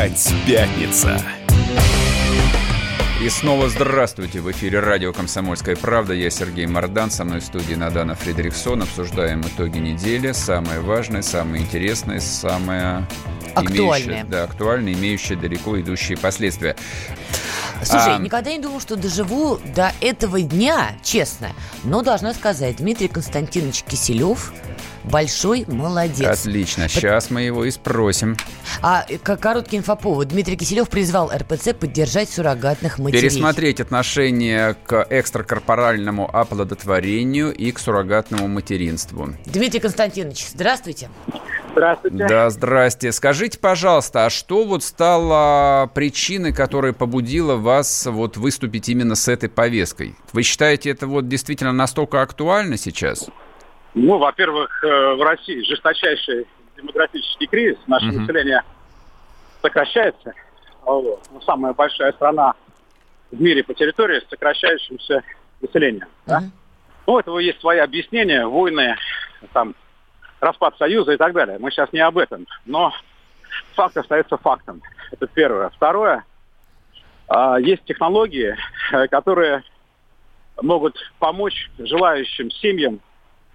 Опять пятница. И снова здравствуйте. В эфире радио «Комсомольская правда». Я Сергей Мордан. Со мной в студии Надана Фредериксон. Обсуждаем итоги недели. Самое важное, самое интересное, самое... Актуальное. Имеющее, да, актуальное, имеющее далеко идущие последствия. Слушай, А. никогда не думал, что доживу до этого дня, честно. Но должна сказать, Дмитрий Константинович Киселев большой молодец. Отлично. Сейчас мы его и спросим. А э, к- короткий инфоповод. Дмитрий Киселев призвал РПЦ поддержать суррогатных матерей. Пересмотреть отношение к экстракорпоральному оплодотворению и к суррогатному материнству. Дмитрий Константинович, здравствуйте. Здравствуйте. Да, здрасте. Скажите, пожалуйста, а что вот стало причиной, которая побудила вас вот выступить именно с этой повесткой? Вы считаете, это вот действительно настолько актуально сейчас? Ну, во-первых, э, в России жесточайший демографический кризис. Наше Мгм. население сокращается. Вот. Ну, самая большая страна в мире по территории с сокращающимся населением. да. Мгм. Ну, у этого есть свои объяснения, войны, там, распад Союза и так далее. Мы сейчас не об этом. Но факт остается фактом. Это первое. Второе. а, Есть технологии, э, которые могут помочь желающим семьям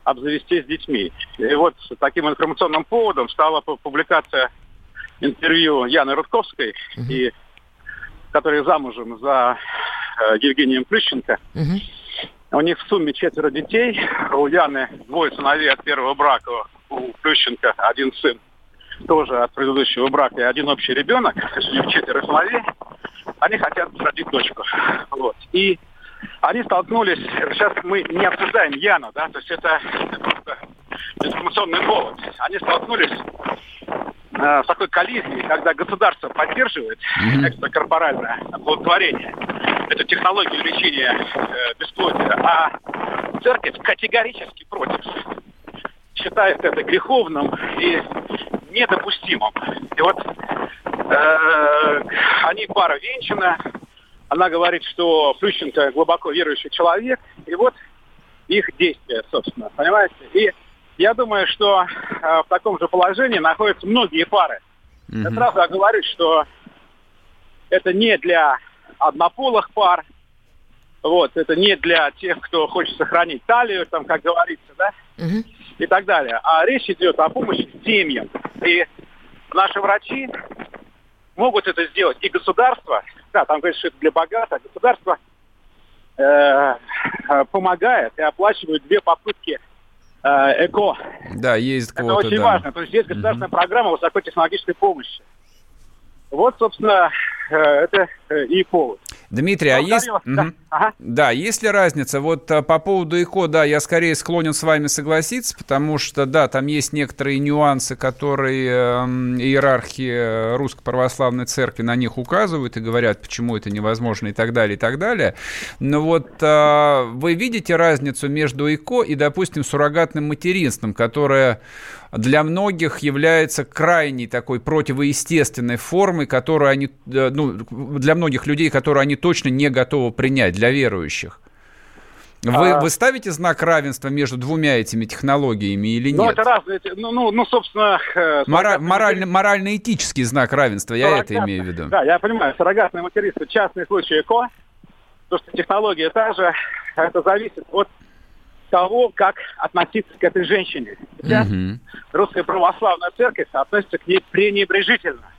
обзавестись детьми. И вот таким информационным поводом стала пу- публикация интервью Яны Рудковской, и, которая замужем за э, Евгением Плющенко. Мгм. У них в сумме четверо детей. У Яны двое сыновей от первого брака. У Плющенко один сын тоже от предыдущего брака. И один общий ребенок. То есть у них четверо сыновей. Они хотят родить дочку. Вот. И они столкнулись... Сейчас мы не обсуждаем Яну, да? То есть это, это информационный повод. Они столкнулись э, с такой коллизией, когда государство поддерживает Мгм. экстракорпоральное оплодотворение, эту технологию лечения э, бесплодия, а церковь категорически против. Считает это греховным и недопустимым. И вот э, они пара венчана, она говорит, что Плющенко глубоко верующий человек, и вот их действия, собственно, понимаете? И я думаю, что э, в таком же положении находятся многие пары. Я Мгм. сразу говорю, что это не для однополых пар, вот, это не для тех, кто хочет сохранить талию, там, как говорится, да, и так далее. А речь идет о помощи семьям. И наши врачи могут это сделать. И государство, да, там говорится, что это для богатых, а государство э, э, помогает и оплачивает две попытки э, ЭКО. Да, есть Это квота, очень да. важно. То есть есть государственная программа высокотехнологической помощи. Вот, собственно, э, это э, и повод. Дмитрий, а есть... Да. Мгм. Ага. Да, есть ли разница? Вот а, по поводу ИКО, да, я скорее склонен с вами согласиться, потому что, да, там есть некоторые нюансы, которые эм, иерархи э, Русской Православной Церкви на них указывают и говорят, почему это невозможно и так далее, и так далее. Но вот а, вы видите разницу между ИКО и, допустим, суррогатным материнством, которое для многих является крайней такой противоестественной формой, которую они, э, ну, для многих людей, которую они точно не готовы принять, для верующих. Вы, А. вы ставите знак равенства между двумя этими технологиями или Ну, нет? это разные, ну, ну, ну, собственно... э, Мора- морально- морально-этический знак равенства, я это имею в виду. Да, я понимаю, суррогатное материнство, частный случай ЭКО, то, что технология та же, это зависит от того, как относиться к этой женщине. Сейчас Мгм. Русская Православная Церковь относится к ней пренебрежительно,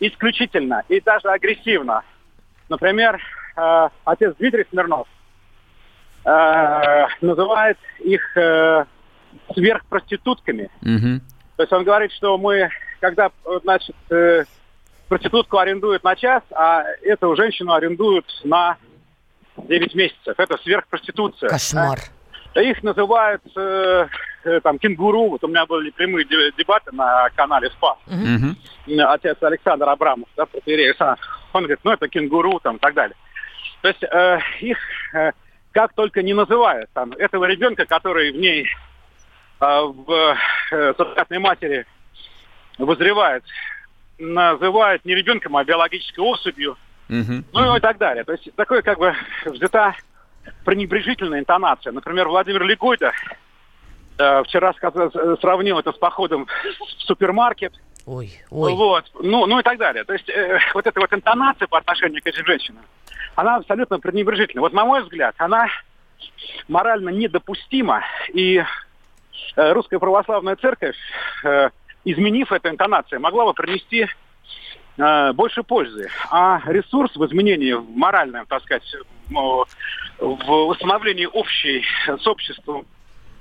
исключительно и даже агрессивно. Например, э, отец Дмитрий Смирнов э, называет их э, сверхпроститутками. Мгм. То есть он говорит, что мы, когда, значит, э, проститутку арендуют на час, а эту женщину арендуют на 9 месяцев. Это сверхпроституция. Кошмар. Да Их называют э, э, там кенгуру. Вот у меня были прямые де- дебаты на канале СПА. Мгм. М, Отец Александр Абрамов, да, протеерей Александр. Он говорит, ну это кенгуру там и так далее. То есть э, их э, как только не называют. Там, этого ребенка, который в ней, э, в э, суррогатной матери вызревает, называют не ребенком, а биологической особью. Мгм. Ну и так далее. То есть такое как бы взята пренебрежительная интонация. Например, Владимир Легойда э, вчера сказал, э, сравнил это с походом в супермаркет. Ой, ой. Вот, ну, ну и так далее. То есть э, вот эта вот интонация по отношению к этим женщинам, она абсолютно пренебрежительна. Вот на мой взгляд, она морально недопустима. И э, русская православная церковь, э, изменив эту интонацию, могла бы принести э, больше пользы. А ресурс в изменении в моральном, так сказать, в восстановлении общей с обществом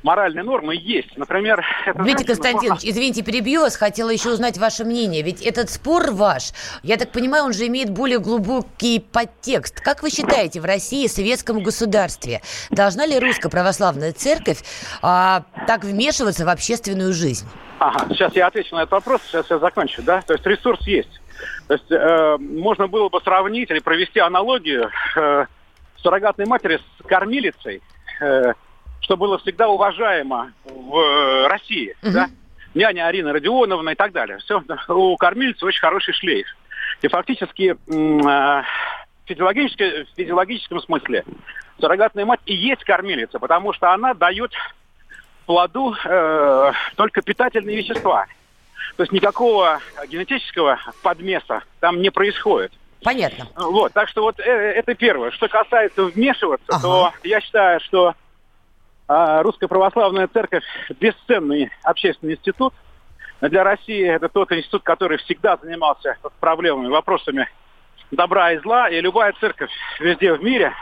моральные нормы есть. Например, Дмитрий Константинович, плохо... извините, перебью вас, хотела еще узнать ваше мнение. Ведь этот спор ваш, я так понимаю, он же имеет более глубокий подтекст. Как вы считаете, в России, советском государстве, должна ли русская православная церковь а, так вмешиваться в общественную жизнь? Ага, сейчас я отвечу на этот вопрос, сейчас я закончу, да? То есть ресурс есть. То есть э, можно было бы сравнить или провести аналогию э, суррогатной матери с кормилицей. Э, что было всегда уважаемо в э, России. Угу. Да? Няня Арина Родионовна и так далее. Все, у кормильца очень хороший шлейф. И фактически э, в физиологическом, в физиологическом смысле суррогатная мать и есть кормилица, потому что она дает плоду э, только питательные вещества. То есть никакого генетического подмеса там не происходит. Понятно. Вот, так что вот э, это первое. Что касается вмешиваться, ага. то я считаю, что а Русская Православная Церковь – бесценный общественный институт. Для России это тот институт, который всегда занимался проблемами, вопросами добра и зла. И любая церковь везде в мире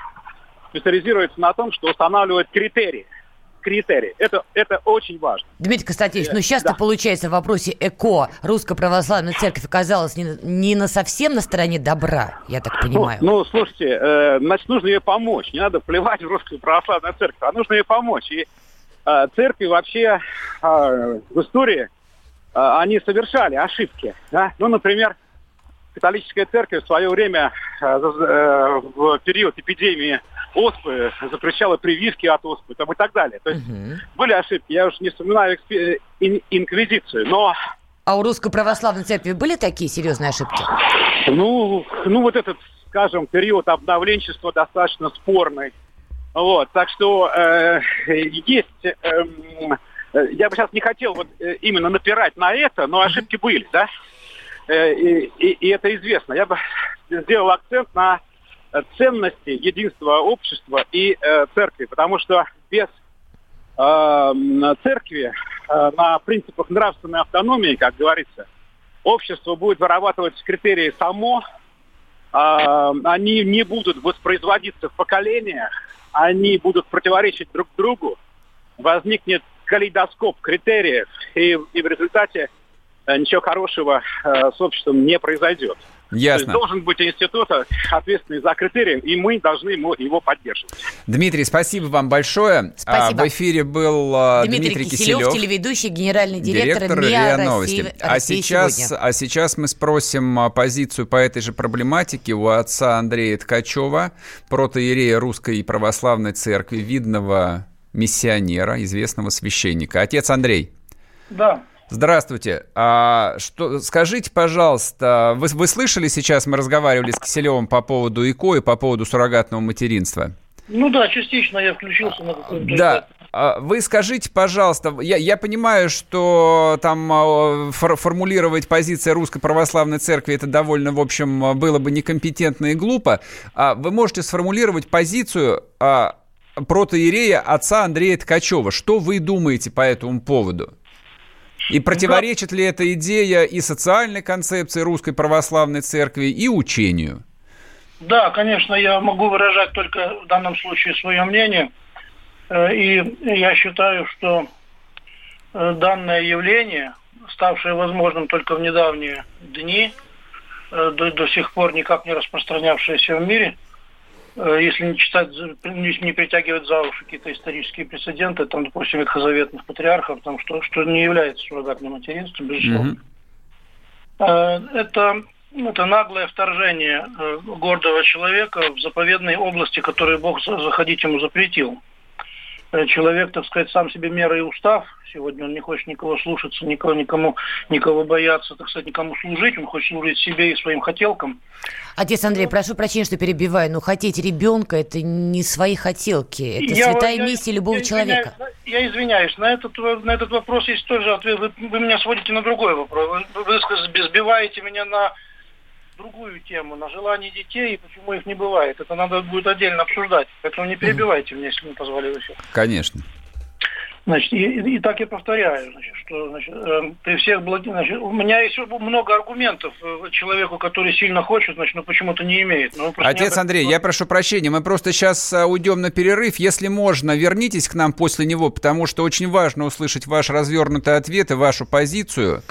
специализируется на том, что устанавливает критерии – критерий. Это, это очень важно. Дмитрий Константинович, ну сейчас-то да. получается в вопросе ЭКО Русская Православная Церковь оказалась не, не на совсем на стороне добра, я так ну, понимаю. Ну, ну слушайте, э, значит, нужно ей помочь. Не надо плевать в Русскую Православную Церковь, а нужно ей помочь. И э, церкви вообще э, в истории э, они совершали ошибки. Да? Ну, например, католическая церковь в свое время э, э, в период эпидемии оспы, запрещала прививки от оспы там, и так далее. То есть угу. были ошибки, я уж не вспоминаю ин- инквизицию, но... А у Русской Православной Церкви были такие серьезные ошибки? Ну, ну вот этот, скажем, период обновленчества достаточно спорный. Вот, так что э, есть... Эм, э, я бы сейчас не хотел вот э, именно напирать на это, но ошибки были, да? Э, и, и, и это известно. Я бы сделал акцент на ценности единства общества и э, церкви, потому что без э, церкви э, на принципах нравственной автономии, как говорится, общество будет вырабатывать критерии само, э, они не будут воспроизводиться в поколениях, они будут противоречить друг другу, возникнет калейдоскоп критериев, и, и в результате э, ничего хорошего э, с обществом не произойдет. Ясно. должен быть институт, ответственный за критерии, и мы должны ему, его поддерживать. Дмитрий, спасибо вам большое. Спасибо. А, в эфире был Дмитрий, Дмитрий Киселев, Киселев, телеведущий, генеральный директор, директор РИА Новости. России, а, сейчас, сегодня. а сейчас мы спросим позицию по этой же проблематике у отца Андрея Ткачева, протоиерея Русской Православной Церкви, видного миссионера, известного священника. Отец Андрей. Да. Здравствуйте. А, что, скажите, пожалуйста, вы, вы слышали сейчас, мы разговаривали с Киселевым по поводу ИКО и по поводу суррогатного материнства? Ну да, частично я включился на какой-то... Да, а, вы скажите, пожалуйста, я, я понимаю, что там а, фор, формулировать позиции Русской Православной Церкви это довольно, в общем, было бы некомпетентно и глупо. А вы можете сформулировать позицию протоиерея отца Андрея Ткачева. Что вы думаете по этому поводу? И противоречит ли эта идея и социальной концепции Русской Православной Церкви, и учению? Да, конечно, я могу выражать только в данном случае свое мнение. Э, и я считаю, что э, данное явление, ставшее возможным только в недавние дни, э, до, до сих пор никак не распространявшееся в мире – если не читать, не притягивать за уши какие-то исторические прецеденты, там, допустим, ветхозаветных патриархов, там, что, что не является суррогатным материнством, безусловно. Mm-hmm. Это, это наглое вторжение э, гордого человека в заповедной области, которую Бог заходить ему запретил. Э, человек, так сказать, сам себе мера и устав. Сегодня он не хочет никого слушаться, никого, никому, никого бояться, так сказать, никому служить. Он хочет служить себе и своим хотелкам. Отец Андрей, прошу прощения, что перебиваю, но хотеть ребенка – это не свои хотелки. Это я, святая я, миссия любого я, человека. Я извиняюсь, на этот, на этот вопрос есть тоже ответ. Вы, вы меня сводите на другой вопрос. Вы, вы сбиваете меня на другую тему, на желание детей и почему их не бывает. Это надо будет отдельно обсуждать. Поэтому не перебивайте меня, если не позволяете. Конечно. Значит, и, и, так я повторяю, значит, что значит, э, при всех благи... значит, у меня есть много аргументов э, человеку, который сильно хочет, значит, но почему-то не имеет. Но Отец не Андрей, я прошу прощения, мы просто сейчас э, уйдем на перерыв. Если можно, вернитесь к нам после него, потому что очень важно услышать ваш развернутый ответ и вашу позицию,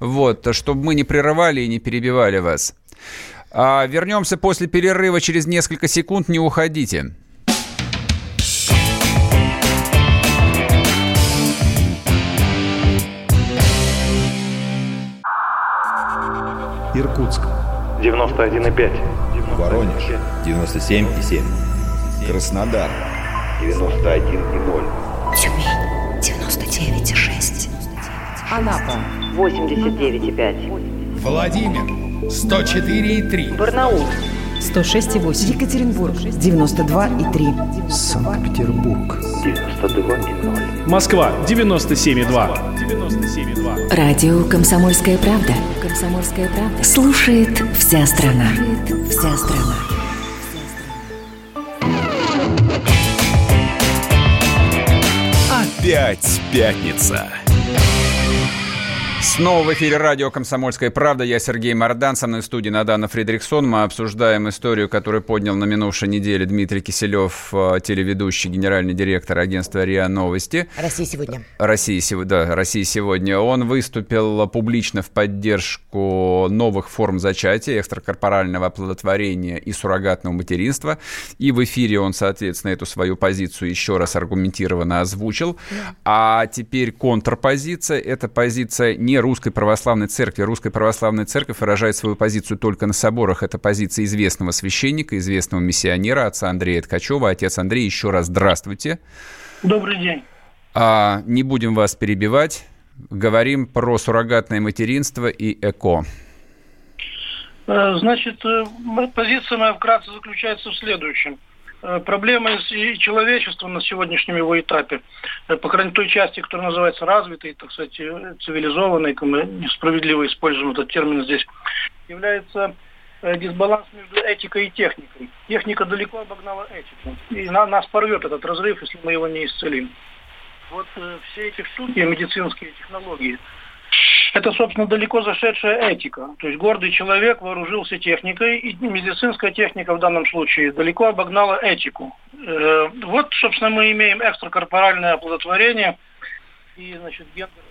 вот, чтобы мы не прерывали и не перебивали вас. А, вернемся после перерыва через несколько секунд, не уходите. Иркутск. 91,5. Воронеж. 97,7. Краснодар. 91,0. Тюмень. 99,6. Анапа. 89,5. Владимир. 104,3. Барнаул. 106,8. Екатеринбург. 92,3. Санкт-Петербург. 92,0. Москва. 97,2. 97,2. Радио «Комсомольская правда». «Комсомольская правда». Слушает вся страна. Слушает вся страна. Опять пятница. Снова в эфире радио «Комсомольская правда». Я Сергей Мордан, со мной в студии Надана Фредериксон. Мы обсуждаем историю, которую поднял на минувшей неделе Дмитрий Киселев, э, телеведущий, генеральный директор агентства РИА Новости. Россия сегодня. Россия сегодня, да, Россия сегодня. Он выступил публично в поддержку новых форм зачатия, экстракорпорального оплодотворения и суррогатного материнства. И в эфире он, соответственно, эту свою позицию еще раз аргументированно озвучил. А теперь контрпозиция. Это позиция не Русской Православной Церкви. Русская Православная Церковь выражает свою позицию только на соборах. Это позиция известного священника, известного миссионера, отца Андрея Ткачева. Отец Андрей, еще раз здравствуйте. Добрый день. А, не будем вас перебивать. Говорим про суррогатное материнство и ЭКО. Э, значит, э, позиция моя вкратце заключается в следующем. Э, проблемы человечества на сегодняшнем его этапе, э, по крайней мере, той части, которая называется развитой, так сказать, э, цивилизованной, мы несправедливо используем этот термин здесь, является дисбаланс между этикой и техникой. Техника далеко обогнала этику. И на, нас порвет этот разрыв, если мы его не исцелим. Вот все эти штуки, медицинские технологии, это, собственно, далеко зашедшая этика. То есть гордый человек вооружился техникой, и медицинская техника в данном случае далеко обогнала этику. Э, вот, собственно, мы имеем экстракорпоральное оплодотворение и, значит, гендер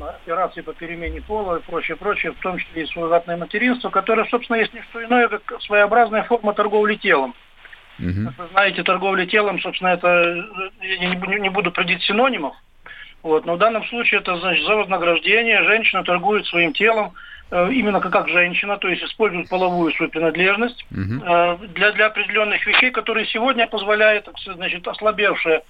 операции по перемене пола и прочее, прочее, в том числе и суррогатное материнство, которое, собственно, есть не что иное, как своеобразная форма торговли телом. Угу. Как вы знаете, торговля телом, собственно, это, я не буду придить синонимов, вот. Но в данном случае это значит за вознаграждение. Женщина торгует своим телом э, именно как, как женщина, то есть использует половую свою принадлежность угу. для, для определенных вещей, которые сегодня позволяет, значит, ослабевшая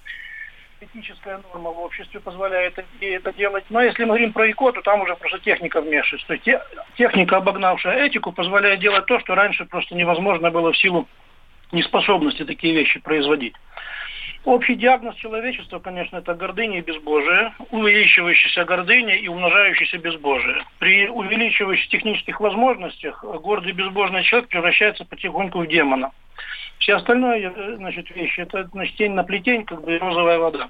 этическая норма в обществе позволяет это делать. Но если мы говорим про ИКО, то там уже просто техника вмешивается. То есть те, техника, обогнавшая этику, позволяет делать то, что раньше просто невозможно было в силу неспособности такие вещи производить. Общий диагноз человечества, конечно, это гордыня и безбожие, увеличивающаяся гордыня и умножающаяся безбожие. При увеличивающихся технических возможностях гордый безбожный человек превращается потихоньку в демона. Все остальные э, значит, вещи, это значит, тень на плетень, как бы розовая вода.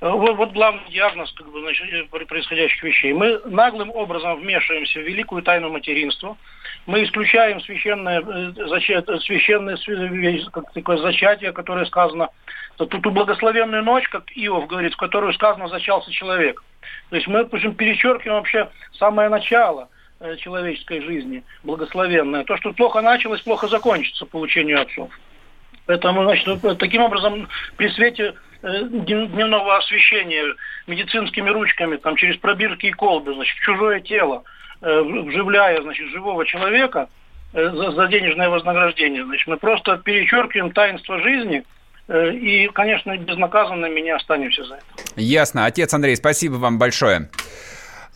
Э, вот, вот главный диагноз как бы, значит, э, происходящих вещей. Мы наглым образом вмешиваемся в великую тайну материнства. Мы исключаем священное, священное как такое зачатие, которое сказано, ту, ту благословенную ночь, как Иов говорит, в которую сказано зачался человек. То есть мы причем, перечеркиваем вообще самое начало человеческой жизни, благословенное. То, что плохо началось, плохо закончится по учению отцов. Поэтому, значит, таким образом, при свете э, дневного освещения медицинскими ручками, там, через пробирки и колбы, значит, чужое тело, э, вживляя, значит, живого человека э, за, денежное вознаграждение, значит, мы просто перечеркиваем таинство жизни, и, конечно, безнаказанными не останемся за это. Ясно. Отец Андрей, спасибо вам большое.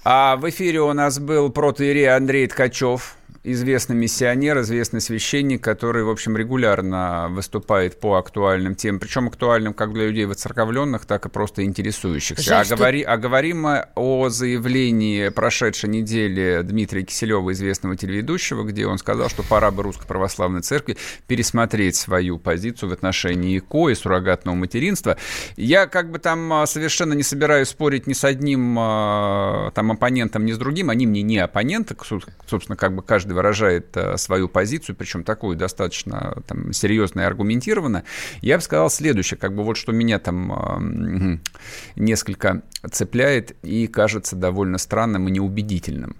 А в эфире у нас был протоиерей Андрей Ткачев, известный миссионер, известный священник, который, в общем, регулярно выступает по актуальным темам, причем актуальным как для людей воцерковленных, так и просто интересующихся. Жаль, а, что... говори, а говорим мы о заявлении прошедшей недели Дмитрия Киселева, известного телеведущего, где он сказал, что пора бы Русской Православной Церкви пересмотреть свою позицию в отношении ИКО и суррогатного материнства. Я как бы там а, совершенно не собираюсь спорить ни с одним а, там оппонентом, ни с другим. Они мне не оппоненты, собственно, как бы каждый выражает а, свою позицию, причем такую достаточно там, серьезно и аргументированно. Я бы сказал следующее, как бы вот что меня там несколько цепляет и кажется довольно странным и неубедительным.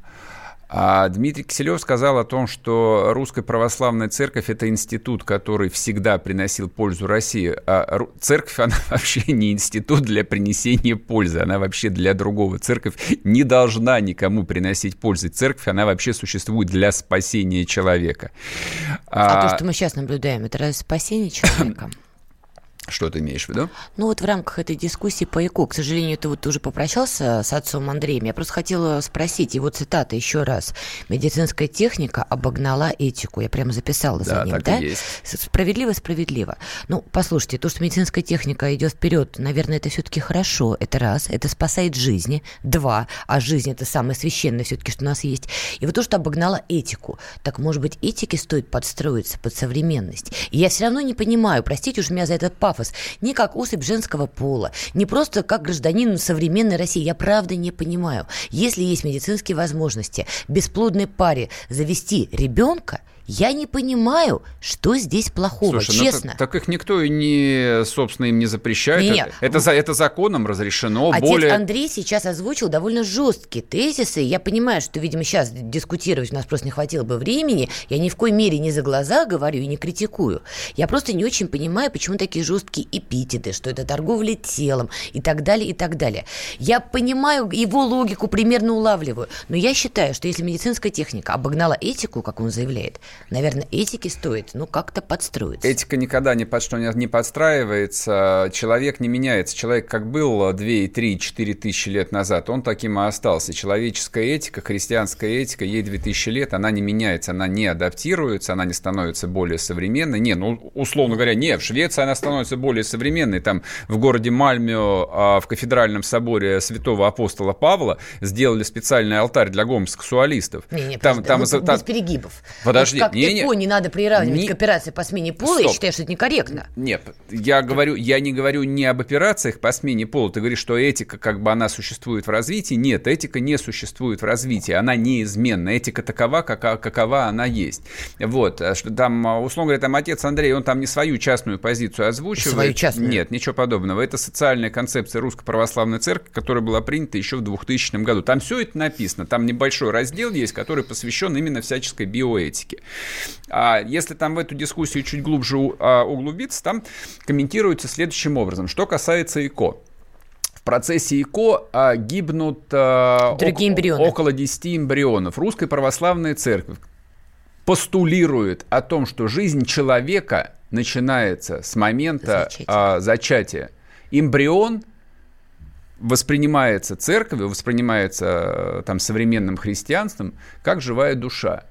А Дмитрий Киселев сказал о том, что Русская Православная Церковь – это институт, который всегда приносил пользу России. А церковь, она вообще не институт для принесения пользы, она вообще для другого. Церковь не должна никому приносить пользы. Церковь, она вообще существует для спасения человека. А, а то, что мы сейчас наблюдаем, это разве спасение человека? Что ты имеешь в виду? Ну вот в рамках этой дискуссии по ЭКО, к сожалению, ты вот уже попрощался с отцом Андреем. Я просто хотела спросить его цитата еще раз. Медицинская техника обогнала этику. Я прямо записала за да, ним, так да? И есть. Справедливо, справедливо. Ну, послушайте, то, что медицинская техника идет вперед, наверное, это все-таки хорошо. Это раз, это спасает жизни. Два, а жизнь это самое священное все-таки, что у нас есть. И вот то, что обогнала этику. Так, может быть, этике стоит подстроиться под современность. И я все равно не понимаю, простите уж меня за этот пафос, пафос, не как особь женского пола, не просто как гражданин современной России. Я правда не понимаю. Если есть медицинские возможности бесплодной паре завести ребенка – я не понимаю, что здесь плохого, Слушай, честно. Ну, так, так их никто и не, собственно, им не запрещает. Нет. Это, это, это законом разрешено. Отец более... Андрей сейчас озвучил довольно жесткие тезисы. Я понимаю, что, видимо, сейчас дискутировать у нас просто не хватило бы времени. Я ни в коей мере не за глаза говорю и не критикую. Я просто не очень понимаю, почему такие жесткие эпитеты, что это торговля телом и так далее, и так далее. Я понимаю его логику, примерно улавливаю. Но я считаю, что если медицинская техника обогнала этику, как он заявляет, наверное, этике стоит, ну, как-то подстроиться. Этика никогда ни под что не подстраивается, человек не меняется. Человек как был 2, 3, 4 тысячи лет назад, он таким и остался. Человеческая этика, христианская этика, ей 2000 лет, она не меняется, она не адаптируется, она не становится более современной. Не, ну, условно говоря, не, в Швеции она становится более современной. Там в городе Мальмё, а, в кафедральном соборе святого апостола Павла сделали специальный алтарь для гомосексуалистов. Не, не, там, там, ну, там, без перегибов. Подожди, как не, не, не надо приравнивать не, к операции по смене пола, стоп. я считаю, что это некорректно. Нет, я говорю, я не говорю не об операциях по смене пола. Ты говоришь, что этика, как бы она существует в развитии. Нет, этика не существует в развитии, она неизменна. Этика такова, какова, какова она есть. Вот, а что там, условно говоря, там отец Андрей, он там не свою частную позицию озвучивает. Свою частную? Нет, ничего подобного. Это социальная концепция Русской Православной Церкви, которая была принята еще в 2000 году. Там все это написано. Там небольшой раздел есть, который посвящен именно всяческой биоэтике. А если там в эту дискуссию чуть глубже а, углубиться, там комментируется следующим образом. Что касается ИКО. В процессе ИКО а, гибнут а, Другие эмбрионы. около 10 эмбрионов. Русская православная церковь постулирует о том, что жизнь человека начинается с момента зачатия. А, зачатия. Эмбрион воспринимается церковью, воспринимается там современным христианством как живая душа.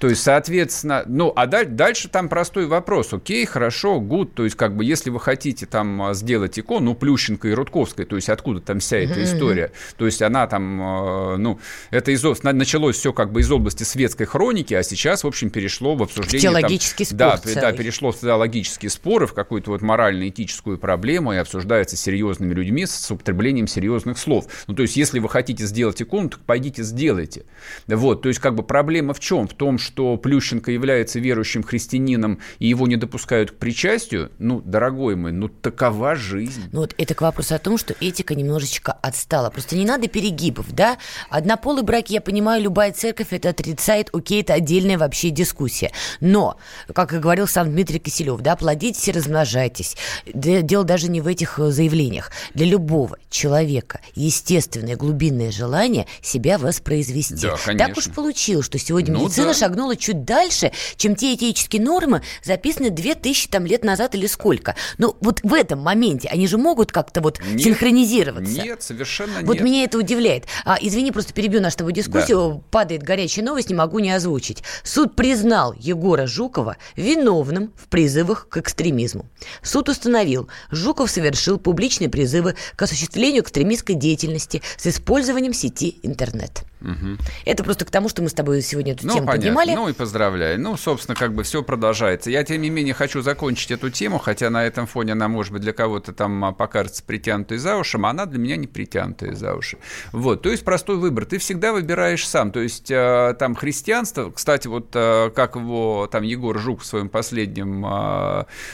То есть, соответственно, ну, а дальше там простой вопрос. Окей, хорошо, гуд. То есть, как бы, если вы хотите там а, сделать икону, ну, Плющенко и Рудковская, то есть, откуда там вся эта история? То есть, она там, а, ну, это из, началось все как бы из области светской хроники, а сейчас, в общем, перешло в обсуждение... В теологический там, спор Да, да, перешло в теологические споры, в какую-то вот морально-этическую проблему и обсуждается серьезными людьми с употреблением серьезных слов. Ну, то есть, если вы хотите сделать икону, так пойдите сделайте. Вот, то есть, как бы проблема в чем? В том, что что Плющенко является верующим христианином и его не допускают к причастию, ну, дорогой мой, ну, такова жизнь. Ну, вот это к вопросу о том, что этика немножечко отстала. Просто не надо перегибов, да? Однополый брак, я понимаю, любая церковь это отрицает, окей, это отдельная вообще дискуссия. Но, как и говорил сам Дмитрий Киселев, да, плодитесь и размножайтесь. Дело даже не в этих э, заявлениях. Для любого человека естественное глубинное желание себя воспроизвести. Да, конечно. Так уж получилось, что сегодня ну, медицина да. шагнула шагнула чуть дальше, чем те этические нормы, записанные 2000 там, лет назад или сколько. Но вот в этом моменте они же могут как-то вот нет, синхронизироваться. Нет, совершенно нет. Вот меня это удивляет. А, извини, просто перебью нашу тобой дискуссию. Да. Падает горячая новость, не могу не озвучить. Суд признал Егора Жукова виновным в призывах к экстремизму. Суд установил, Жуков совершил публичные призывы к осуществлению экстремистской деятельности с использованием сети интернет. Угу. Это просто к тому, что мы с тобой сегодня эту ну, тему понятно. поднимали. Ну и поздравляю. Ну, собственно, как бы все продолжается. Я, тем не менее, хочу закончить эту тему, хотя на этом фоне она, может быть, для кого-то там а, покажется притянутой за уши, а она для меня не притянутая за уши. Вот, то есть простой выбор. Ты всегда выбираешь сам. То есть э, там христианство, кстати, вот э, как его там Егор Жук в своем последнем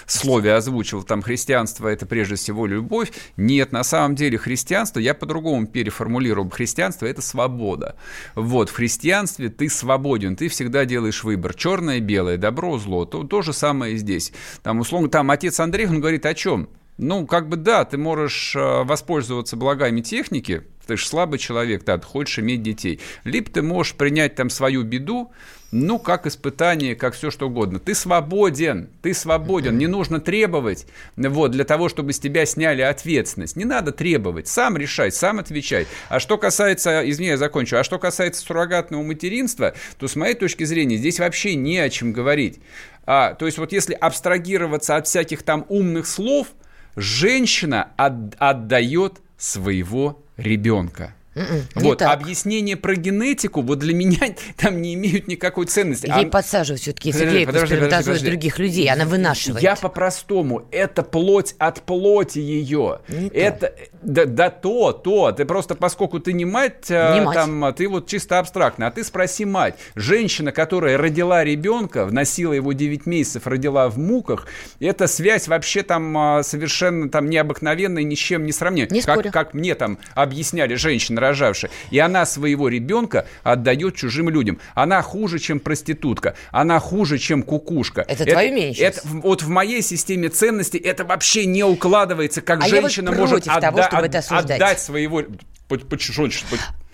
слове озвучил, там христианство это прежде всего любовь. Нет, на самом деле христианство, я по-другому переформулирую, христианство это свобода. Вот, в христианстве ты свободен, ты всегда делаешь выбор. Черное, белое, добро, зло. То, то же самое и здесь. Там, условно, там отец Андрей, он говорит о чем? Ну, как бы да, ты можешь э, воспользоваться благами техники, ты же слабый человек, да, ты хочешь иметь детей. Либо ты можешь принять там свою беду, ну, как испытание, как все что угодно. Ты свободен, ты свободен, не нужно требовать, вот, для того, чтобы с тебя сняли ответственность. Не надо требовать, сам решай, сам отвечай. А что касается, извини, я закончу, а что касается суррогатного материнства, то с моей точки зрения здесь вообще не о чем говорить. А, то есть вот если абстрагироваться от всяких там умных слов, женщина от, отдает своего ребенка. М-м, вот, так. объяснение про генетику вот для меня там не имеют никакой ценности. Ей а... подсаживают все-таки яйцеклейку сперматозоид других людей, она вынашивает. Я по-простому, это плоть от плоти ее. Не это, да, да то, то. Ты просто, поскольку ты не мать, не мать, там, ты вот чисто абстрактно, а ты спроси мать. Женщина, которая родила ребенка, носила его 9 месяцев, родила в муках, эта связь вообще там а, совершенно там необыкновенная, ни с чем не сравнить. Не как, как мне там объясняли женщины, рожавшая. И она своего ребенка отдает чужим людям. Она хуже, чем проститутка. Она хуже, чем кукушка. Это, это твое мнение это, Вот в моей системе ценностей это вообще не укладывается, как а женщина вот может того, отда- чтобы это отдать своего...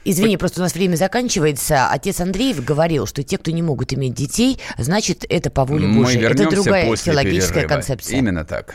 Извини, просто у нас время заканчивается. Отец Андреев говорил, что те, кто не могут иметь детей, значит, это по воле Мы Божьей. Это другая теологическая перерыва. концепция. Именно так.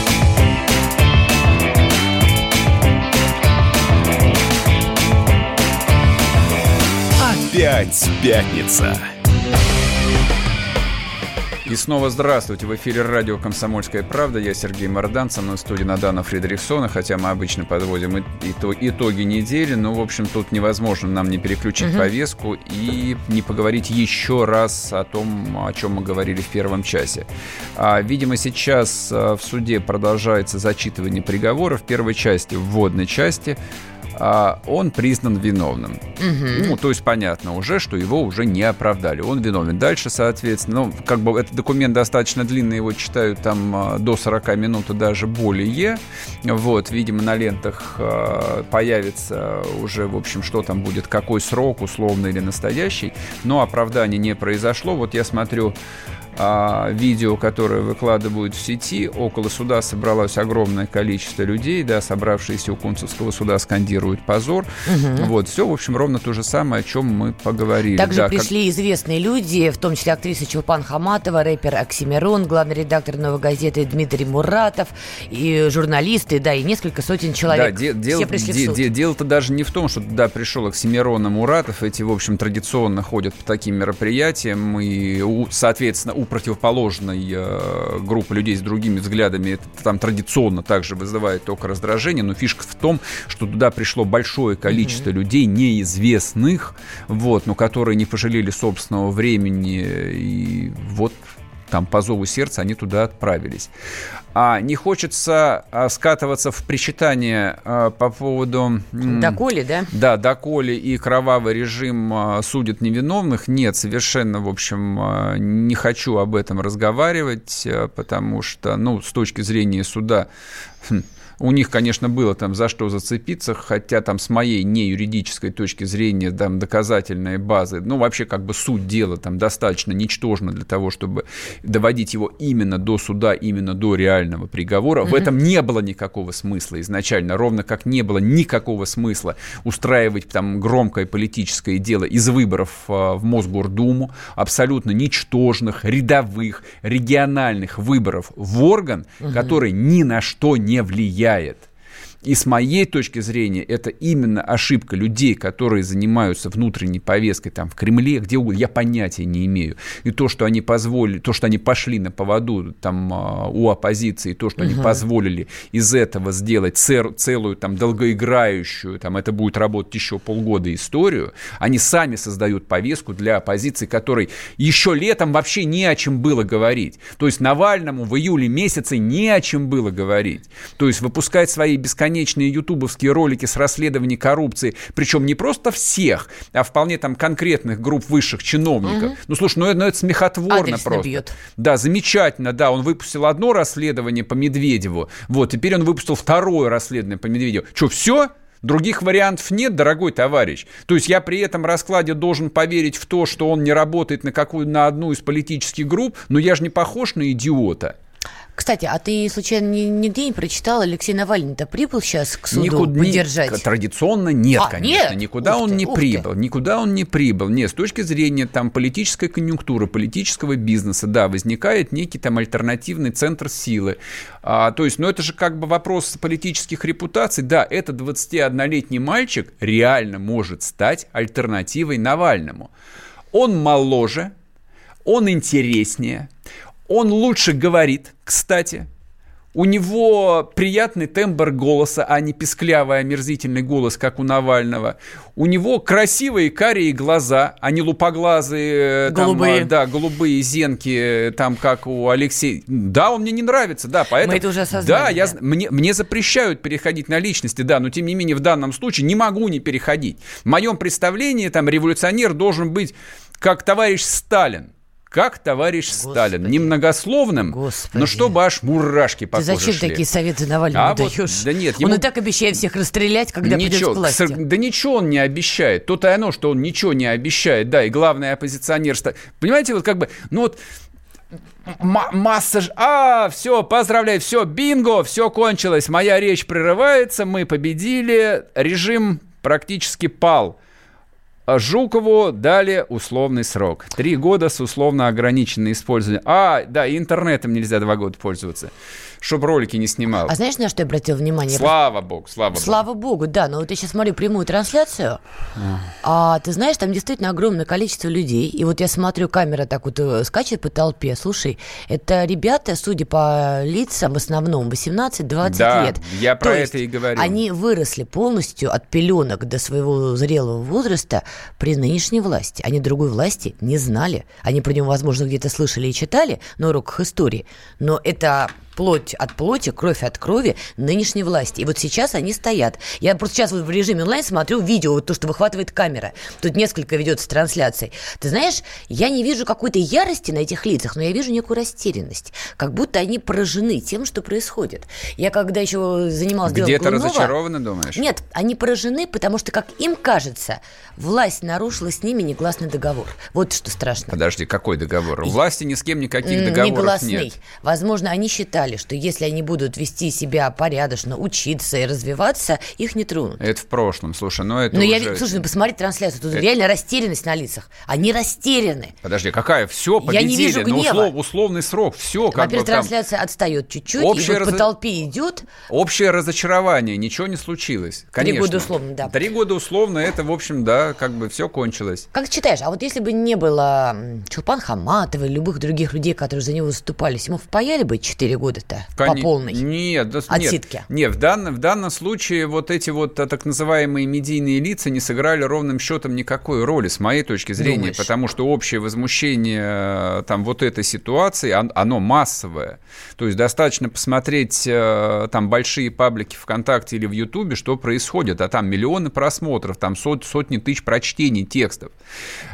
Опять пятница. И снова здравствуйте. В эфире радио «Комсомольская правда». Я Сергей Мордан, со мной в студии Надана Фредериксона, хотя мы обычно подводим итоги недели, но, в общем, тут невозможно нам не переключить угу. повестку и не поговорить еще раз о том, о чем мы говорили в первом часе. А, видимо, сейчас а, в суде продолжается зачитывание приговора в первой части, в вводной части – а, он признан виновным. Угу. Ну, то есть понятно уже, что его уже не оправдали. Он виновен. Дальше, соответственно, ну, как бы этот документ достаточно длинный, его читают там а, до 40 минут и даже более. Вот, видимо, на лентах э, появится уже, в общем, что там будет, какой срок, условно или настоящий. Но оправдания не произошло. Вот я смотрю а, видео, которое выкладывают в сети. Около суда собралось огромное количество людей, да, собравшиеся у Кунцевского суда скандируют позор. Угу. Вот, все, в общем, ровно то же самое, о чем мы поговорили. Также да, пришли как... известные люди, в том числе актриса Чулпан Хаматова, рэпер Оксимирон, главный редактор «Новой газеты» Дмитрий Муратов, и журналисты, да, и несколько сотен человек. Да, де- дел, Все пришли де- в суд. де- дело-то даже не в том, что туда пришел Оксимирон и Муратов, эти, в общем, традиционно ходят по таким мероприятиям, и, соответственно, у противоположной э, группы людей с другими взглядами это там традиционно также вызывает только раздражение, но фишка в том, что туда пришло большое количество mm-hmm. людей неизвестных, вот, но которые не пожалели собственного времени и вот там по зову сердца они туда отправились. А не хочется а, скатываться в причитание а, по поводу... Доколе, да? Да, доколе и кровавый режим а, судит невиновных. Нет, совершенно, в общем, не хочу об этом разговаривать, потому что, ну, с точки зрения суда... У них, конечно, было там за что зацепиться, хотя там с моей не юридической точки зрения там доказательные базы, ну, вообще как бы суть дела там достаточно ничтожна для того, чтобы доводить его именно до суда, именно до реального приговора. Mm-hmm. В этом не было никакого смысла изначально, ровно как не было никакого смысла устраивать там громкое политическое дело из выборов в Мосгордуму, абсолютно ничтожных, рядовых, региональных выборов в орган, mm-hmm. который ни на что не влияет влияет. И с моей точки зрения, это именно ошибка людей, которые занимаются внутренней повесткой там в Кремле, где угодно, я понятия не имею. И то, что они позволили, то, что они пошли на поводу там а, у оппозиции, то, что угу. они позволили из этого сделать цер, целую там долгоиграющую, там это будет работать еще полгода историю, они сами создают повестку для оппозиции, которой еще летом вообще не о чем было говорить. То есть Навальному в июле месяце не о чем было говорить. То есть выпускать свои бесконечные бесконечные ютубовские ролики с расследований коррупции, причем не просто всех, а вполне там конкретных групп высших чиновников. Угу. Ну, слушай, ну это, ну, это смехотворно Адресно просто. Бьет. Да, замечательно, да, он выпустил одно расследование по Медведеву, вот, теперь он выпустил второе расследование по Медведеву. Что, все? Других вариантов нет, дорогой товарищ. То есть я при этом раскладе должен поверить в то, что он не работает на, какую, на одну из политических групп, но я же не похож на идиота. Кстати, а ты случайно нигде не прочитал, Алексей Навальный-то прибыл сейчас к суду Никуда, поддержать? Ни, традиционно нет, а, конечно. Нет? Никуда ух он ты, не прибыл. Ты. Никуда он не прибыл. Нет, с точки зрения там политической конъюнктуры, политического бизнеса, да, возникает некий там альтернативный центр силы. А, то есть, ну это же как бы вопрос политических репутаций. Да, этот 21-летний мальчик реально может стать альтернативой Навальному. Он моложе, он интереснее, он лучше говорит, кстати. У него приятный тембр голоса, а не писклявый, омерзительный голос, как у Навального. У него красивые карие глаза, а не лупоглазые, голубые. Там, да, голубые зенки, там, как у Алексея. Да, он мне не нравится, да, поэтому... Мы это уже осознали. Да, я, мне, мне запрещают переходить на личности, да, но тем не менее в данном случае не могу не переходить. В моем представлении там революционер должен быть как товарищ Сталин как товарищ Господи. Сталин. Немногословным, Господи. но чтобы аж мурашки по Ты зачем шли. такие советы Навальному а даешь? Вот, да нет, ему... Он и так обещает всех расстрелять, когда ничего, придет к власти. Да ничего он не обещает. То-то и оно, что он ничего не обещает. Да, и главное оппозиционер... Понимаете, вот как бы... Ну вот масса... А, все, поздравляю, все, бинго, все кончилось. Моя речь прерывается, мы победили, режим практически пал. А Жукову дали условный срок. Три года с условно ограниченным использованием. А, да, интернетом нельзя два года пользоваться чтобы ролики не снимал. А знаешь, на что я обратил внимание? Слава богу, слава богу. Слава богу, да. Но вот я сейчас смотрю прямую трансляцию, а ты знаешь, там действительно огромное количество людей. И вот я смотрю, камера так вот э, скачет по толпе. Слушай, это ребята, судя по лицам, в основном 18-20 да, лет. я про То это и говорю. Они выросли полностью от пеленок до своего зрелого возраста при нынешней власти. Они другой власти не знали. Они про него, возможно, где-то слышали и читали на уроках истории. Но это плоть от плоти, кровь от крови нынешней власти. И вот сейчас они стоят. Я просто сейчас вот в режиме онлайн смотрю видео, вот то, что выхватывает камера. Тут несколько ведется трансляций. Ты знаешь, я не вижу какой-то ярости на этих лицах, но я вижу некую растерянность. Как будто они поражены тем, что происходит. Я когда еще занималась делом Где-то разочарованы, думаешь? Нет, они поражены, потому что, как им кажется, власть нарушила с ними негласный договор. Вот что страшно. Подожди, какой договор? У власти ни с кем никаких договоров Негласный. нет. Возможно, они считают, считали, что если они будут вести себя порядочно, учиться и развиваться, их не тронут. Это в прошлом, слушай, но это Но уже... я, слушай, ну посмотри трансляцию, тут это... реально растерянность на лицах. Они растеряны. Подожди, какая? Все, победили. Я не вижу гнева. услов, условный срок, все как Во-первых, бы там... трансляция отстает чуть-чуть, Общее и вот раз... по толпе идет. Общее разочарование, ничего не случилось, конечно. Три года условно, да. Три года условно, это, в общем, да, как бы все кончилось. Как ты считаешь, а вот если бы не было Чулпан Хаматова и любых других людей, которые за него выступали, ему впаяли бы 4 года года-то по полной нет, да, отсидке? Нет, нет в, данном, в данном случае вот эти вот а, так называемые медийные лица не сыграли ровным счетом никакой роли, с моей точки зрения, Думаешь? потому что общее возмущение э, там вот этой ситуации, оно массовое. То есть достаточно посмотреть э, там большие паблики ВКонтакте или в Ютубе, что происходит, а там миллионы просмотров, там сот, сотни тысяч прочтений текстов.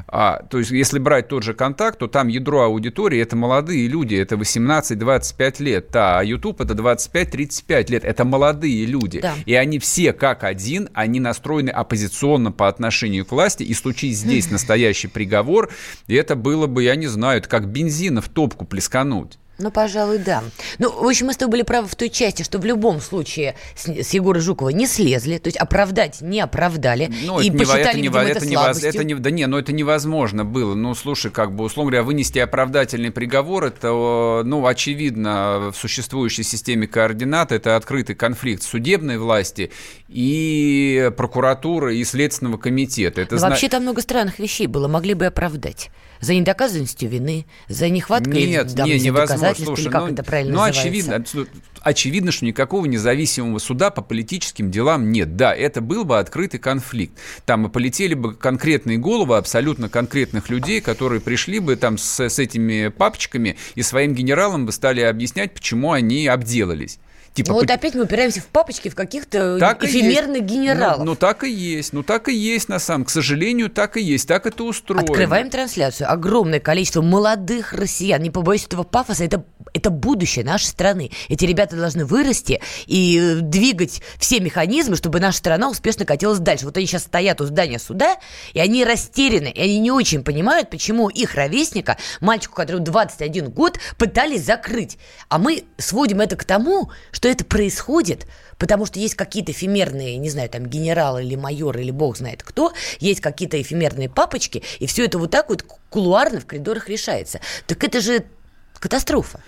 А, то есть если брать тот же контакт, то там ядро аудитории это молодые люди, это 18-25 лет, да, а YouTube это 25-35 лет, это молодые люди. Да. И они все как один, они настроены оппозиционно по отношению к власти, и случись здесь настоящий приговор, это было бы, я не знаю, это как бензина в топку плескануть. Ну, пожалуй, да. Ну, в общем, мы с тобой были правы в той части, что в любом случае с, с Егора Жукова не слезли, то есть оправдать не оправдали. Ну, и это посчитали, не, видимо, это, это, невоз, это не, Да не, ну это невозможно было. Ну, слушай, как бы, условно говоря, вынести оправдательный приговор, это, ну, очевидно, в существующей системе координат, это открытый конфликт судебной власти и прокуратуры, и Следственного комитета. Это Но зна... Вообще там много странных вещей было, могли бы оправдать за недоказанностью вины, за нехваткой Нет, да, не, невозможно. Слушай, или как ну, это правильно ну, называется? очевидно, очевидно, что никакого независимого суда по политическим делам нет. Да, это был бы открытый конфликт. Там и полетели бы конкретные головы абсолютно конкретных людей, которые пришли бы там с, с этими папочками и своим генералам бы стали объяснять, почему они обделались. Типа, ну вот опять мы упираемся в папочки, в каких-то так эфемерных генералов. Ну, ну так и есть, ну так и есть на самом, к сожалению, так и есть, так это устроено. Открываем трансляцию. Огромное количество молодых россиян, не побоюсь этого пафоса, это, это будущее нашей страны. Эти ребята должны вырасти и э, двигать все механизмы, чтобы наша страна успешно катилась дальше. Вот они сейчас стоят у здания суда, и они растеряны, и они не очень понимают, почему их ровесника, мальчику, который 21 год, пытались закрыть. А мы сводим это к тому, что это происходит, потому что есть какие-то эфемерные, не знаю, там генералы или майоры или бог знает кто, есть какие-то эфемерные папочки, и все это вот так вот кулуарно в коридорах решается. Так это же катастрофа.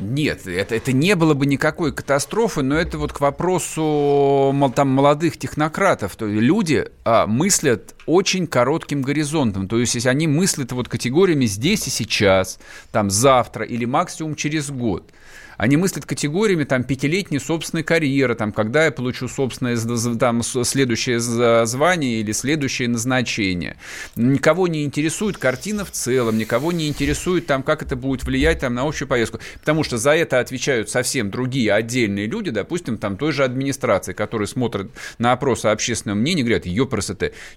Нет, это, это не было бы никакой катастрофы, но это вот к вопросу там, молодых технократов. То есть люди а, мыслят очень коротким горизонтом. То есть если они мыслят вот категориями здесь и сейчас, там завтра или максимум через год – они мыслят категориями там пятилетней собственной карьеры, там, когда я получу собственное там, следующее звание или следующее назначение. Никого не интересует картина в целом, никого не интересует там, как это будет влиять там, на общую повестку, потому что за это отвечают совсем другие отдельные люди, допустим, там той же администрации, которые смотрят на опросы общественного мнения, говорят, ёпрст,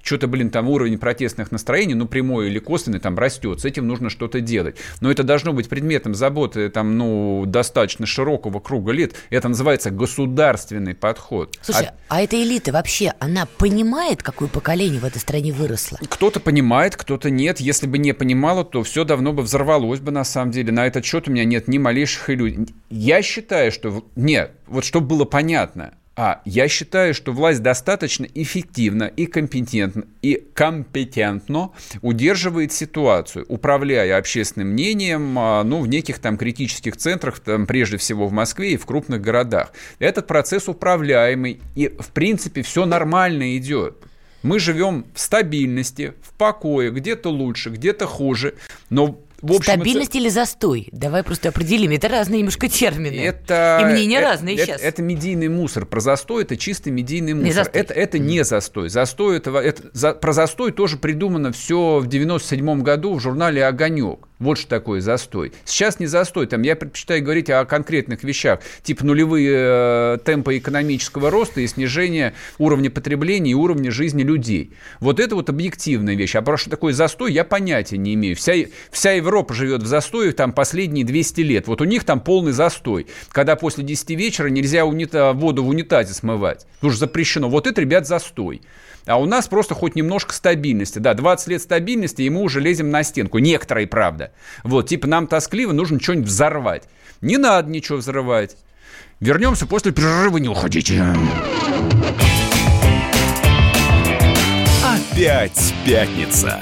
что-то, блин, там уровень протестных настроений, ну, прямой или косвенный, там растет, с этим нужно что-то делать. Но это должно быть предметом заботы, там, ну, достаточно достаточно широкого круга лет. Это называется государственный подход. Слушай, а, а эта элита вообще, она понимает, какое поколение в этой стране выросло? Кто-то понимает, кто-то нет. Если бы не понимала, то все давно бы взорвалось бы на самом деле. На этот счет у меня нет ни малейших иллюзий. Я считаю, что... Нет, вот чтобы было понятно, а я считаю, что власть достаточно эффективно и компетентно, и компетентно удерживает ситуацию, управляя общественным мнением а, ну, в неких там критических центрах, там, прежде всего в Москве и в крупных городах. Этот процесс управляемый, и в принципе все нормально идет. Мы живем в стабильности, в покое, где-то лучше, где-то хуже, но в общем, Стабильность это... или застой? Давай просто определим. Это разные немножко термины. Это... И мнения это, разные это, сейчас. Это медийный мусор. Про застой это чистый медийный мусор. Не застой. Это, это не застой. Застой это, это, за, про застой тоже придумано все в 97 году в журнале «Огонек». Вот что такое застой. Сейчас не застой, там я предпочитаю говорить о конкретных вещах, типа нулевые э, темпы экономического роста и снижения уровня потребления и уровня жизни людей. Вот это вот объективная вещь. А про что такое застой, я понятия не имею. Вся, вся Европа живет в застое там последние 200 лет. Вот у них там полный застой, когда после 10 вечера нельзя унита, воду в унитазе смывать. Потому что запрещено. Вот это, ребят, застой. А у нас просто хоть немножко стабильности. Да, 20 лет стабильности, и мы уже лезем на стенку. Некоторые, правда. Вот, типа нам тоскливо, нужно что-нибудь взорвать. Не надо ничего взрывать. Вернемся после перерыва, не уходите. Опять пятница.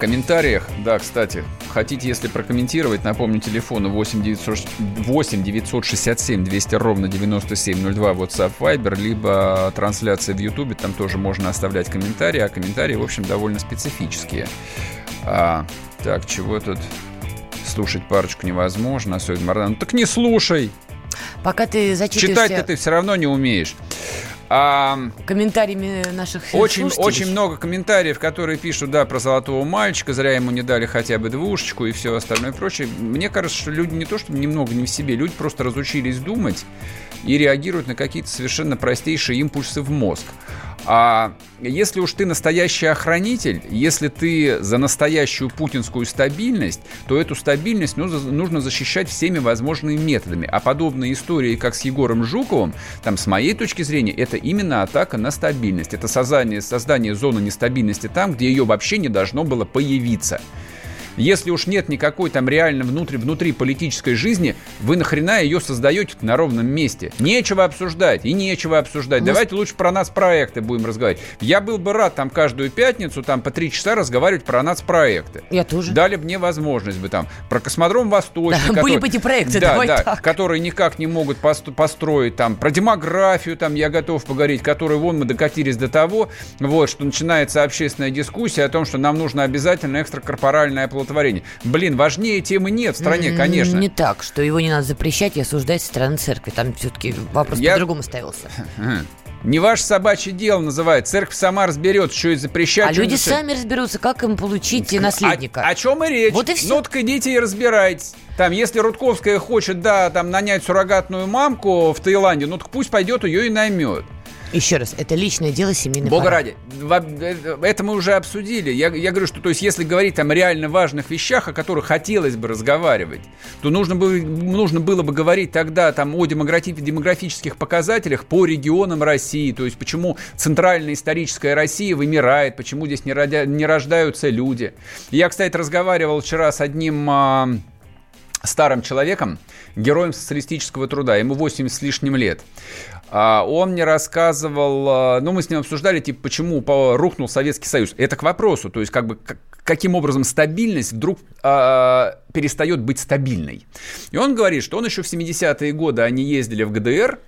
В комментариях, да, кстати, хотите, если прокомментировать, напомню, телефоны 8 900 8 967 200 ровно 9702 WhatsApp Viber, либо трансляция в Ютубе, там тоже можно оставлять комментарии, а комментарии, в общем, довольно специфические. А, так, чего тут слушать парочку невозможно, особенно Мардан. Ну так не слушай! Пока ты зачитываешься Читать-то ты все равно не умеешь. А, комментариями наших очень, слушателей. очень много комментариев, которые пишут, да, про золотого мальчика, зря ему не дали хотя бы двушечку и все остальное прочее. Мне кажется, что люди не то, что немного не в себе, люди просто разучились думать и реагируют на какие-то совершенно простейшие импульсы в мозг. А если уж ты настоящий охранитель, если ты за настоящую путинскую стабильность, то эту стабильность нужно, защищать всеми возможными методами. А подобные истории, как с Егором Жуковым, там, с моей точки зрения, это именно атака на стабильность. Это создание, создание зоны нестабильности там, где ее вообще не должно было появиться. Если уж нет никакой там реально внутри, внутри политической жизни, вы нахрена ее создаете на ровном месте? Нечего обсуждать и нечего обсуждать. Ну, Давайте лучше про нас проекты будем разговаривать. Я был бы рад там каждую пятницу там по три часа разговаривать про нас проекты. Я тоже. Дали бы мне возможность бы там про космодром Восточный. Да, который- были бы эти проекты, да, давай да, так. которые никак не могут пост- построить там про демографию там я готов поговорить, которые вон мы докатились до того, вот что начинается общественная дискуссия о том, что нам нужно обязательно экстракорпоральное оплодотворение. Блин, важнее темы нет в стране, конечно. Не так, что его не надо запрещать и осуждать со стороны церкви. Там все-таки вопрос Я- по-другому ставился. Не ваше собачье дело называет. Церковь сама разберется, что и запрещать. А люди запрещать. сами разберутся, как им получить наследника. О, о чем и речь? Вот и всё. Ну, так идите и разбирайтесь. Там, если Рудковская хочет, да, там, нанять суррогатную мамку в Таиланде, ну, так пусть пойдет ее и наймет. Еще раз, это личное дело семейной Бога пары. ради, э, это мы уже обсудили. Я, я говорю, что то есть, если говорить там о реально важных вещах, о которых хотелось бы разговаривать, то нужно было, нужно было бы говорить тогда там о демографи- демографических показателях по регионам России, то есть почему центральная историческая Россия вымирает, почему здесь не, родя- не рождаются люди. Я, кстати, разговаривал вчера с одним а, старым человеком, героем социалистического труда, ему 80 с лишним лет. А, Он мне рассказывал, а, ну, мы с ним обсуждали, типа, почему по- рухнул Советский Союз. Это к вопросу, то есть, как бы, как- каким образом стабильность вдруг а, перестает быть стабильной. И он говорит, что он еще в 70-е годы, они ездили в ГДР,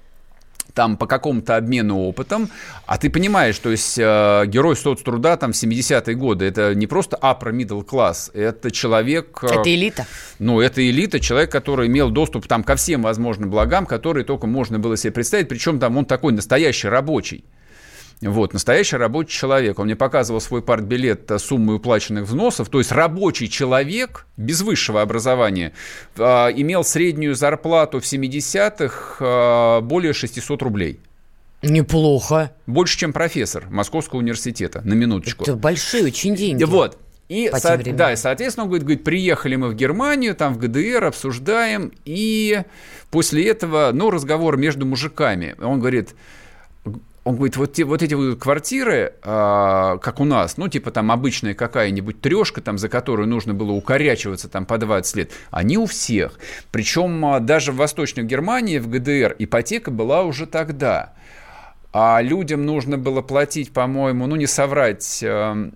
там по какому-то обмену опытом, а ты понимаешь, то есть э, герой соцтруда там в 70-е годы, это не просто upper middle class, это человек... э, Это элита. ну, это элита, человек, который имел доступ там ко всем возможным благам, которые только можно было себе представить, причем там он такой настоящий рабочий. Вот, настоящий рабочий человек. Он мне показывал свой партбилет э, суммы уплаченных взносов. То есть рабочий человек без высшего образования э, имел среднюю зарплату в 70-х э, более 600 рублей. Неплохо. Больше, чем профессор Московского университета, на минуточку. Это большие очень деньги. Вот. И, по со- да, и, соответственно, он говорит, говорит, приехали мы в Германию, там в ГДР, обсуждаем, и после этого, ну, разговор между мужиками. Он говорит, он говорит, вот, те, вот эти вот квартиры, а, как у нас, ну, типа там обычная какая-нибудь трешка, там, за которую нужно было укорячиваться там по 20 лет, они у всех. Причем а, даже в Восточной Германии, в ГДР, ипотека была уже тогда. А людям нужно было платить, по-моему, ну, не соврать, эм,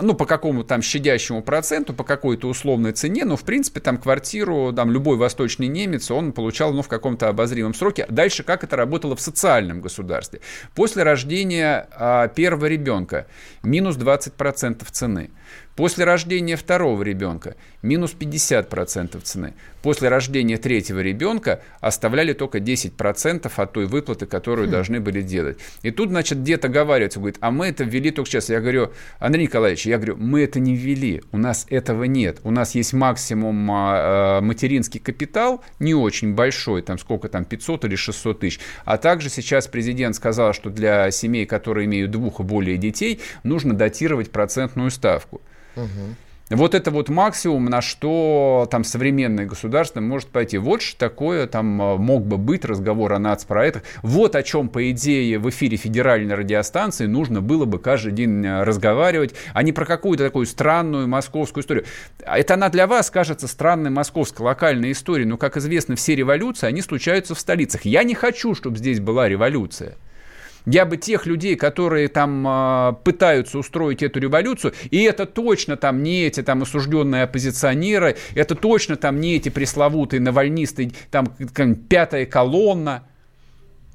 ну, по какому-то там щадящему проценту, по какой-то условной цене, но, в принципе, там квартиру, там, любой восточный немец, он получал, ну, в каком-то обозримом сроке. Дальше, как это работало в социальном государстве. После рождения а, первого ребенка минус 20% цены. После рождения второго ребенка минус 50% цены. После рождения третьего ребенка оставляли только 10% от той выплаты, которую хм. должны были делать. И тут, значит, где-то говаривается, говорит, а мы это ввели только сейчас. Я говорю, Андрей Николаевич, я говорю, мы это не ввели, у нас этого нет. У нас есть максимум а, а, материнский капитал, не очень большой, там сколько там, 500 или 600 тысяч. А также сейчас президент сказал, что для семей, которые имеют двух и более детей, нужно датировать процентную ставку. Угу. Вот это вот максимум, на что там современное государство может пойти. Вот что такое там а, мог бы быть разговор о нацпроектах. Вот о чем, по идее, в эфире федеральной радиостанции нужно было бы каждый день а, разговаривать, а не про какую-то такую странную московскую историю. Это она для вас кажется странной московской локальной историей, но, как известно, все революции, они случаются в столицах. Я не хочу, чтобы здесь была революция. Я бы тех людей, которые там э, пытаются устроить эту революцию, и это точно там не эти там осужденные оппозиционеры, это точно там не эти пресловутые навальнисты, там пятая колонна,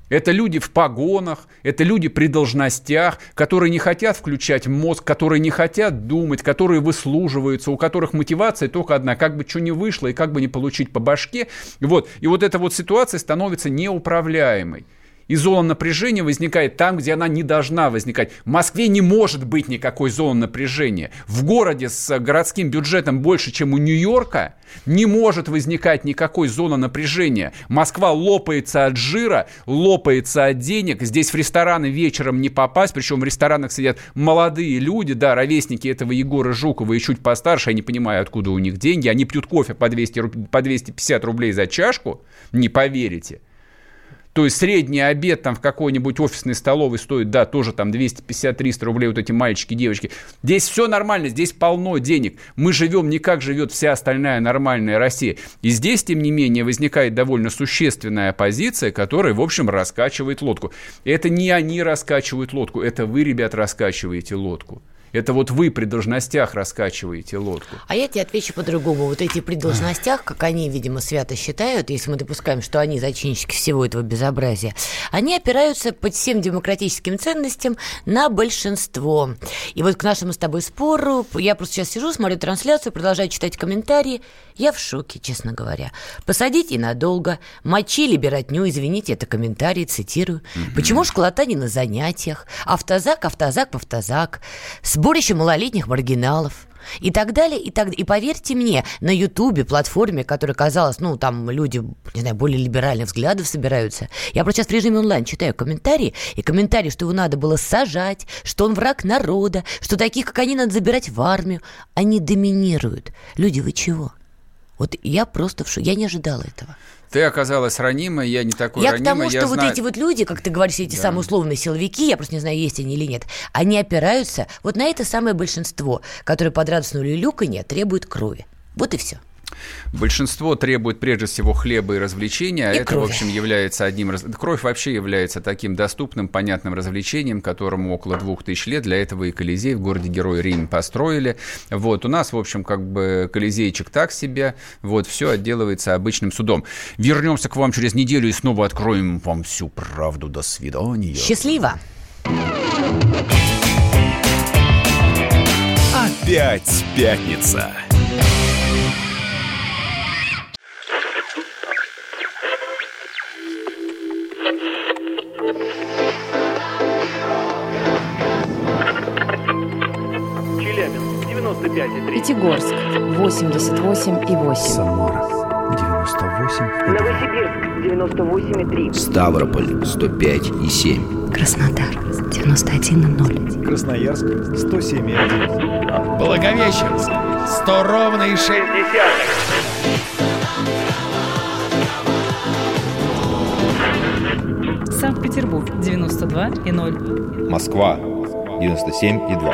это люди в погонах, это люди при должностях, которые не хотят включать мозг, которые не хотят думать, которые выслуживаются, у которых мотивация только одна, как бы что не вышло и как бы не получить по башке. Вот. И вот эта вот ситуация становится неуправляемой и зона напряжения возникает там, где она не должна возникать. В Москве не может быть никакой зоны напряжения. В городе с городским бюджетом больше, чем у Нью-Йорка, не может возникать никакой зоны напряжения. Москва лопается от жира, лопается от денег. Здесь в рестораны вечером не попасть, причем в ресторанах сидят молодые люди, да, ровесники этого Егора Жукова и чуть постарше, я не понимаю, откуда у них деньги. Они пьют кофе по, 200, по 250 рублей за чашку, не поверите. То есть средний обед там в какой-нибудь офисной столовой стоит, да, тоже там 250-300 рублей, вот эти мальчики, девочки. Здесь все нормально, здесь полно денег. Мы живем не как живет вся остальная нормальная Россия. И здесь, тем не менее, возникает довольно существенная оппозиция, которая, в общем, раскачивает лодку. Это не они раскачивают лодку, это вы, ребят, раскачиваете лодку. Это вот вы при должностях раскачиваете лодку. А я тебе отвечу по-другому. Вот эти при должностях, как они, видимо, свято считают, если мы допускаем, что они зачинщики всего этого безобразия, они опираются по всем демократическим ценностям на большинство. И вот к нашему с тобой спору, я просто сейчас сижу, смотрю трансляцию, продолжаю читать комментарии. Я в шоке, честно говоря. Посадить и надолго, мочили беротню, извините, это комментарии, цитирую. Почему школота не на занятиях? Автозак, автозак, автозак. С сборище малолетних маргиналов и так далее, и так И поверьте мне, на Ютубе, платформе, которая казалась, ну, там люди, не знаю, более либеральных взглядов собираются. Я просто сейчас в режиме онлайн читаю комментарии, и комментарии, что его надо было сажать, что он враг народа, что таких, как они, надо забирать в армию. Они доминируют. Люди, вы чего? Вот я просто в шоке. Я не ожидала этого. Ты оказалась ранимой, я не такой я ранимый. Я к тому, что я вот знаю... эти вот люди, как ты говоришь, эти да. самые условные силовики, я просто не знаю, есть они или нет, они опираются вот на это самое большинство, которое под радостную люлюканье требует крови. Вот и все. Большинство требует прежде всего хлеба и развлечения, а это, крови. в общем, является одним... Кровь вообще является таким доступным, понятным развлечением, которому около двух тысяч лет. Для этого и Колизей в городе Герой Рим построили. Вот, у нас, в общем, как бы Колизейчик так себе. Вот, все отделывается обычным судом. Вернемся к вам через неделю и снова откроем вам всю правду. До свидания. Счастливо! Опять пятница. Пятигорск 88,8. Самара 98. Новосибирск 98,3. Ставрополь 105,7. Краснодар 91,0. Красноярск 107,1. Благовещенск 100 ровно и 6 Санкт-Петербург 92,0. Москва 97,2.